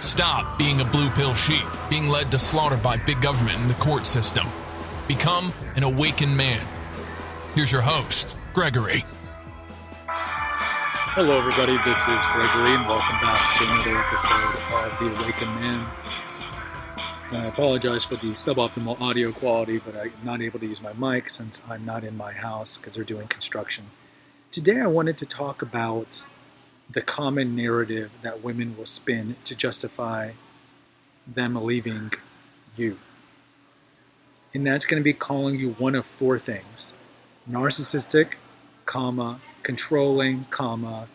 Stop being a blue pill sheep, being led to slaughter by big government and the court system. Become an awakened man. Here's your host, Gregory. Hello, everybody. This is Gregory, and welcome back to another episode of The Awakened Man. And I apologize for the suboptimal audio quality, but I'm not able to use my mic since I'm not in my house because they're doing construction. Today, I wanted to talk about the common narrative that women will spin to justify them leaving you. And that's going to be calling you one of four things narcissistic, comma, controlling, comma,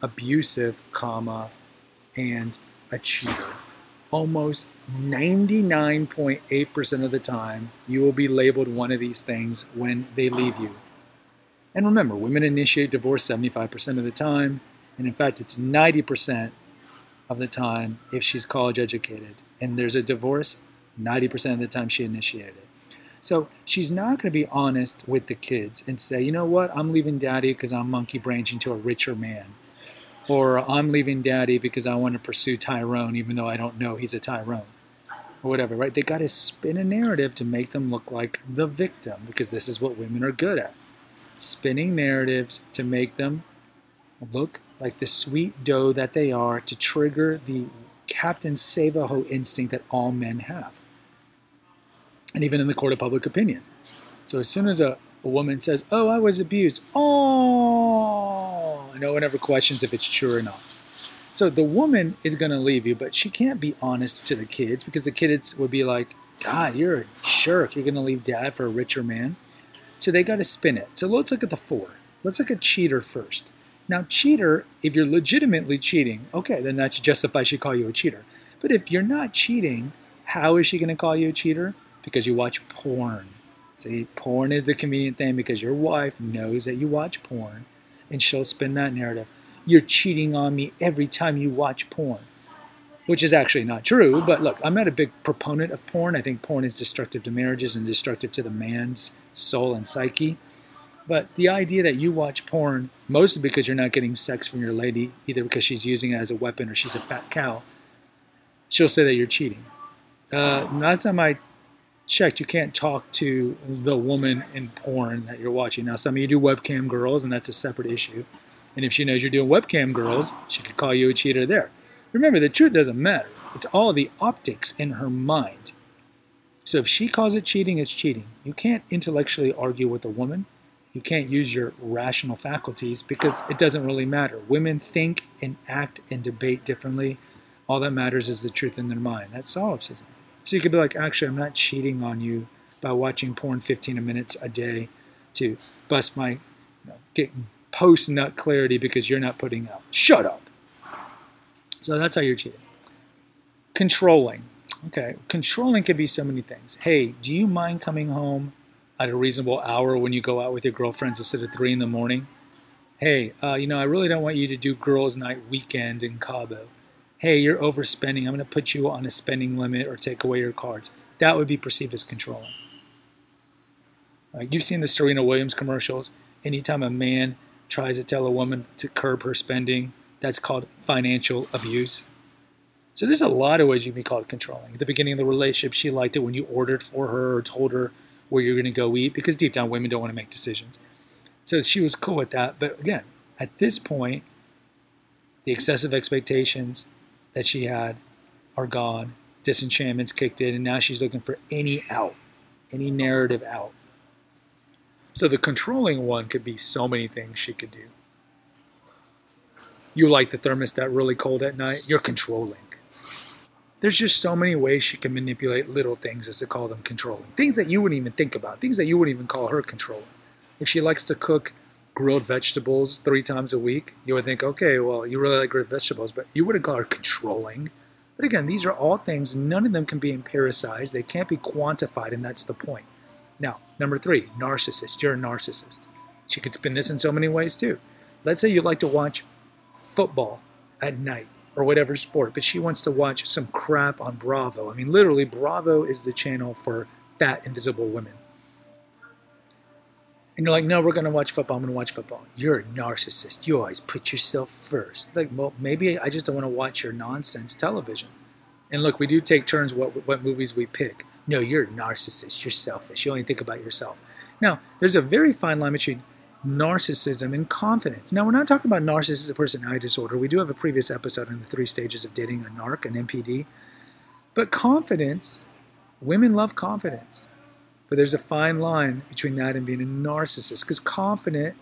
abusive, comma, and a cheater. Almost 99.8% of the time, you will be labeled one of these things when they leave you. And remember, women initiate divorce 75% of the time, and in fact, it's 90% of the time if she's college educated. And there's a divorce, 90% of the time she initiated it. So she's not going to be honest with the kids and say, you know what, I'm leaving daddy because I'm monkey branching to a richer man. Or I'm leaving daddy because I want to pursue Tyrone even though I don't know he's a Tyrone. Or whatever, right? They got to spin a narrative to make them look like the victim because this is what women are good at. Spinning narratives to make them look like the sweet doe that they are to trigger the Captain Save-a-Ho instinct that all men have and even in the court of public opinion. So as soon as a, a woman says, Oh, I was abused, oh, no one ever questions if it's true or not. So the woman is going to leave you, but she can't be honest to the kids because the kids would be like, God, you're a jerk. You're going to leave dad for a richer man. So they got to spin it. So let's look at the four. Let's look at cheater first. Now, cheater, if you're legitimately cheating, okay, then that justifies she call you a cheater. But if you're not cheating, how is she going to call you a cheater? because you watch porn. See, porn is the convenient thing because your wife knows that you watch porn and she'll spin that narrative. You're cheating on me every time you watch porn, which is actually not true. But look, I'm not a big proponent of porn. I think porn is destructive to marriages and destructive to the man's soul and psyche. But the idea that you watch porn mostly because you're not getting sex from your lady, either because she's using it as a weapon or she's a fat cow, she'll say that you're cheating. Uh, last time I checked, you can't talk to the woman in porn that you're watching. Now, some of you do webcam girls, and that's a separate issue. And if she knows you're doing webcam girls, she could call you a cheater there. Remember, the truth doesn't matter. It's all the optics in her mind. So if she calls it cheating, it's cheating. You can't intellectually argue with a woman. You can't use your rational faculties because it doesn't really matter. Women think and act and debate differently. All that matters is the truth in their mind. That's solipsism. So you could be like, actually, I'm not cheating on you by watching porn 15 minutes a day to bust my, you know, get post nut clarity because you're not putting out. Shut up. So that's how you're cheating. Controlling. Okay, controlling can be so many things. Hey, do you mind coming home at a reasonable hour when you go out with your girlfriends instead of three in the morning? Hey, uh, you know, I really don't want you to do girls' night weekend in Cabo hey, you're overspending. I'm going to put you on a spending limit or take away your cards. That would be perceived as controlling. You've seen the Serena Williams commercials. Anytime a man tries to tell a woman to curb her spending, that's called financial abuse. So there's a lot of ways you can be called controlling. At the beginning of the relationship, she liked it when you ordered for her or told her where you're going to go eat because deep down women don't want to make decisions. So she was cool with that. But again, at this point, the excessive expectations, that she had are gone. Disenchantment's kicked in, and now she's looking for any out, any narrative out. So the controlling one could be so many things she could do. You like the thermostat really cold at night, you're controlling. There's just so many ways she can manipulate little things as to call them controlling. Things that you wouldn't even think about, things that you wouldn't even call her controlling. If she likes to cook grilled vegetables three times a week, you would think, okay, well, you really like grilled vegetables, but you wouldn't call her controlling. But again, these are all things, none of them can be empiricized, they can't be quantified, and that's the point. Now, number three, narcissist. You're a narcissist. She could spin this in so many ways too. Let's say you like to watch football at night or whatever sport, but she wants to watch some crap on Bravo. I mean, literally, Bravo is the channel for fat, invisible women. And you're like, no, we're going to watch football. I'm going to watch football. You're a narcissist. You always put yourself first. Like, well, maybe I just don't want to watch your nonsense television. And look, we do take turns what, what movies we pick. No, you're a narcissist. You're selfish. You only think about yourself. Now, there's a very fine line between narcissism and confidence. Now, we're not talking about narcissistic personality disorder. We do have a previous episode on the three stages of dating a narc, an NPD. But confidence, women love confidence. But there's a fine line between that and being a narcissist. Because confident,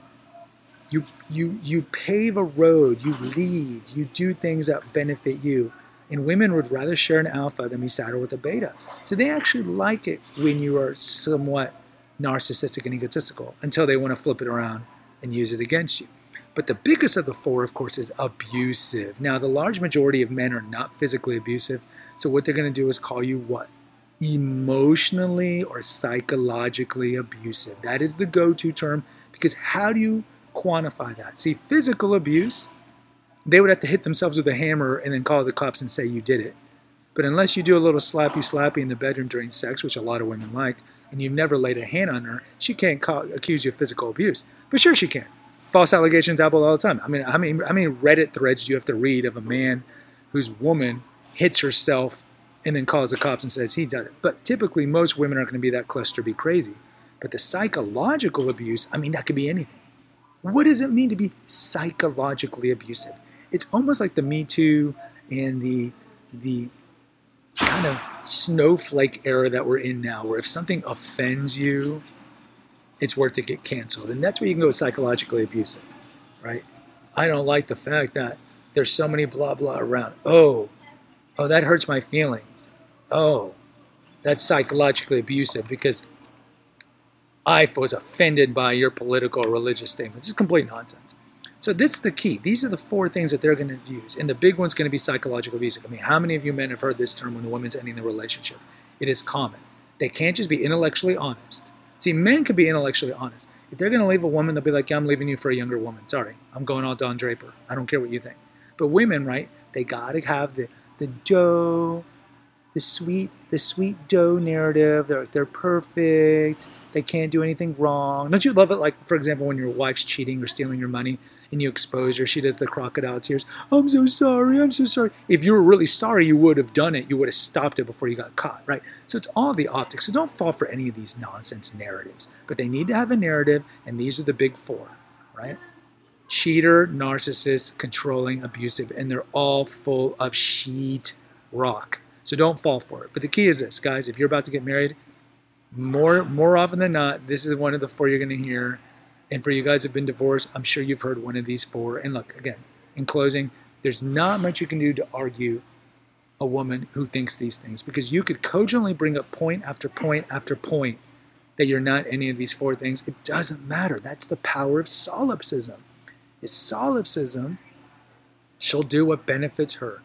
you you you pave a road, you lead, you do things that benefit you. And women would rather share an alpha than be saddled with a beta. So they actually like it when you are somewhat narcissistic and egotistical until they want to flip it around and use it against you. But the biggest of the four, of course, is abusive. Now, the large majority of men are not physically abusive. So what they're going to do is call you what? emotionally or psychologically abusive. That is the go to term because how do you quantify that? See, physical abuse, they would have to hit themselves with a hammer and then call the cops and say you did it. But unless you do a little slappy slappy in the bedroom during sex, which a lot of women like, and you've never laid a hand on her, she can't call, accuse you of physical abuse. But sure, she can. False allegations happen all the time. I mean, how many, how many Reddit threads do you have to read of a man whose woman hits herself and then calls the cops and says he done it. But typically, most women aren't going to be that cluster B crazy. But the psychological abuse, I mean, that could be anything. What does it mean to be psychologically abusive? It's almost like the Me Too and the the kind of snowflake era that we're in now, where if something offends you, it's worth to get canceled. And that's where you can go psychologically abusive, right? I don't like the fact that there's so many blah blah around. Oh, Oh, that hurts my feelings. Oh, that's psychologically abusive because I was offended by your political or religious statements. It's complete nonsense. So this is the key. These are the four things that they're going to use. And the big one's going to be psychological abuse. I mean, how many of you men have heard this term when the woman's ending the relationship? It is common. They can't just be intellectually honest. See, men can be intellectually honest. If they're going to leave a woman, they'll be like, yeah, I'm leaving you for a younger woman. Sorry, I'm going all Don Draper. I don't care what you think. But women, right, they got to have the the doe, the sweet, the sweet doe narrative. They're they're perfect. They can't do anything wrong. Don't you love it? Like for example, when your wife's cheating or stealing your money, and you expose her, she does the crocodile tears. I'm so sorry. I'm so sorry. If you were really sorry, you would have done it. You would have stopped it before you got caught, right? So it's all the optics. So don't fall for any of these nonsense narratives. But they need to have a narrative, and these are the big four, right? cheater, narcissist, controlling, abusive, and they're all full of sheet rock. So don't fall for it. But the key is this, guys, if you're about to get married, more more often than not, this is one of the four you're going to hear. And for you guys who've been divorced, I'm sure you've heard one of these four. And look, again, in closing, there's not much you can do to argue a woman who thinks these things because you could cogently bring up point after point after point that you're not any of these four things. It doesn't matter. That's the power of solipsism is solipsism, she'll do what benefits her.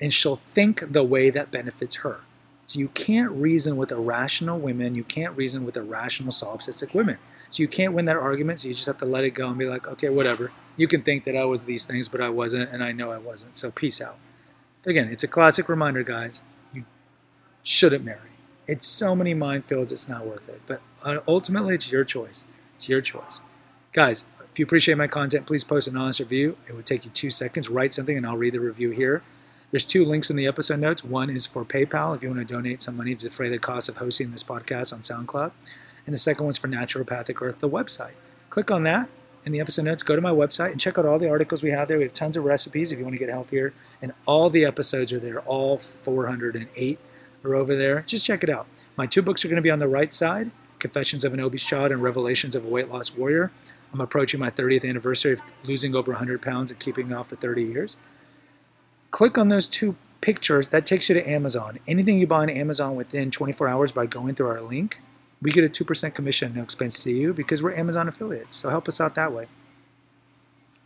And she'll think the way that benefits her. So you can't reason with irrational women. You can't reason with irrational solipsistic women. So you can't win that argument. So you just have to let it go and be like, okay, whatever. You can think that I was these things, but I wasn't, and I know I wasn't. So peace out. Again, it's a classic reminder, guys. You shouldn't marry. It's so many minefields, it's not worth it. But uh, ultimately, it's your choice. It's your choice. Guys, if you appreciate my content, please post an honest review. It would take you two seconds. Write something, and I'll read the review here. There's two links in the episode notes. One is for PayPal if you want to donate some money to defray the cost of hosting this podcast on SoundCloud. And the second one's for Naturopathic Earth, the website. Click on that in the episode notes. Go to my website and check out all the articles we have there. We have tons of recipes if you want to get healthier. And all the episodes are there. All 408 are over there. Just check it out. My two books are going to be on the right side Confessions of an Obese Child and Revelations of a Weight Loss Warrior. I'm approaching my 30th anniversary of losing over 100 pounds and keeping off for 30 years. Click on those two pictures. That takes you to Amazon. Anything you buy on Amazon within 24 hours by going through our link, we get a 2% commission, no expense to you, because we're Amazon affiliates. So help us out that way.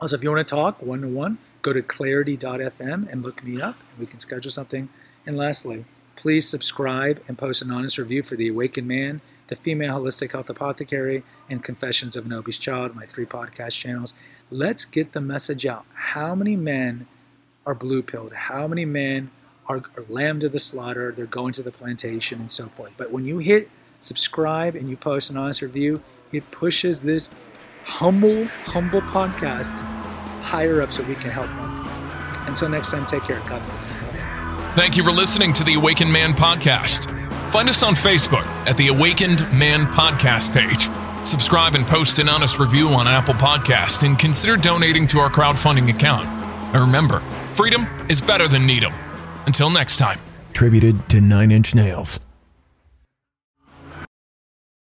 Also, if you want to talk one to one, go to clarity.fm and look me up, and we can schedule something. And lastly, please subscribe and post an honest review for The Awakened Man, The Female Holistic Health Apothecary, and Confessions of an Obese Child, my three podcast channels. Let's get the message out. How many men are blue pilled? How many men are, are lamb to the slaughter? They're going to the plantation and so forth. But when you hit subscribe and you post an honest review, it pushes this humble, humble podcast higher up so we can help them. Until next time, take care. God bless. Thank you for listening to the Awakened Man podcast. Find us on Facebook at the Awakened Man podcast page. Subscribe and post an honest review on Apple Podcast and consider donating to our crowdfunding account. And remember, freedom is better than Needham. Until next time. Attributed to Nine Inch Nails.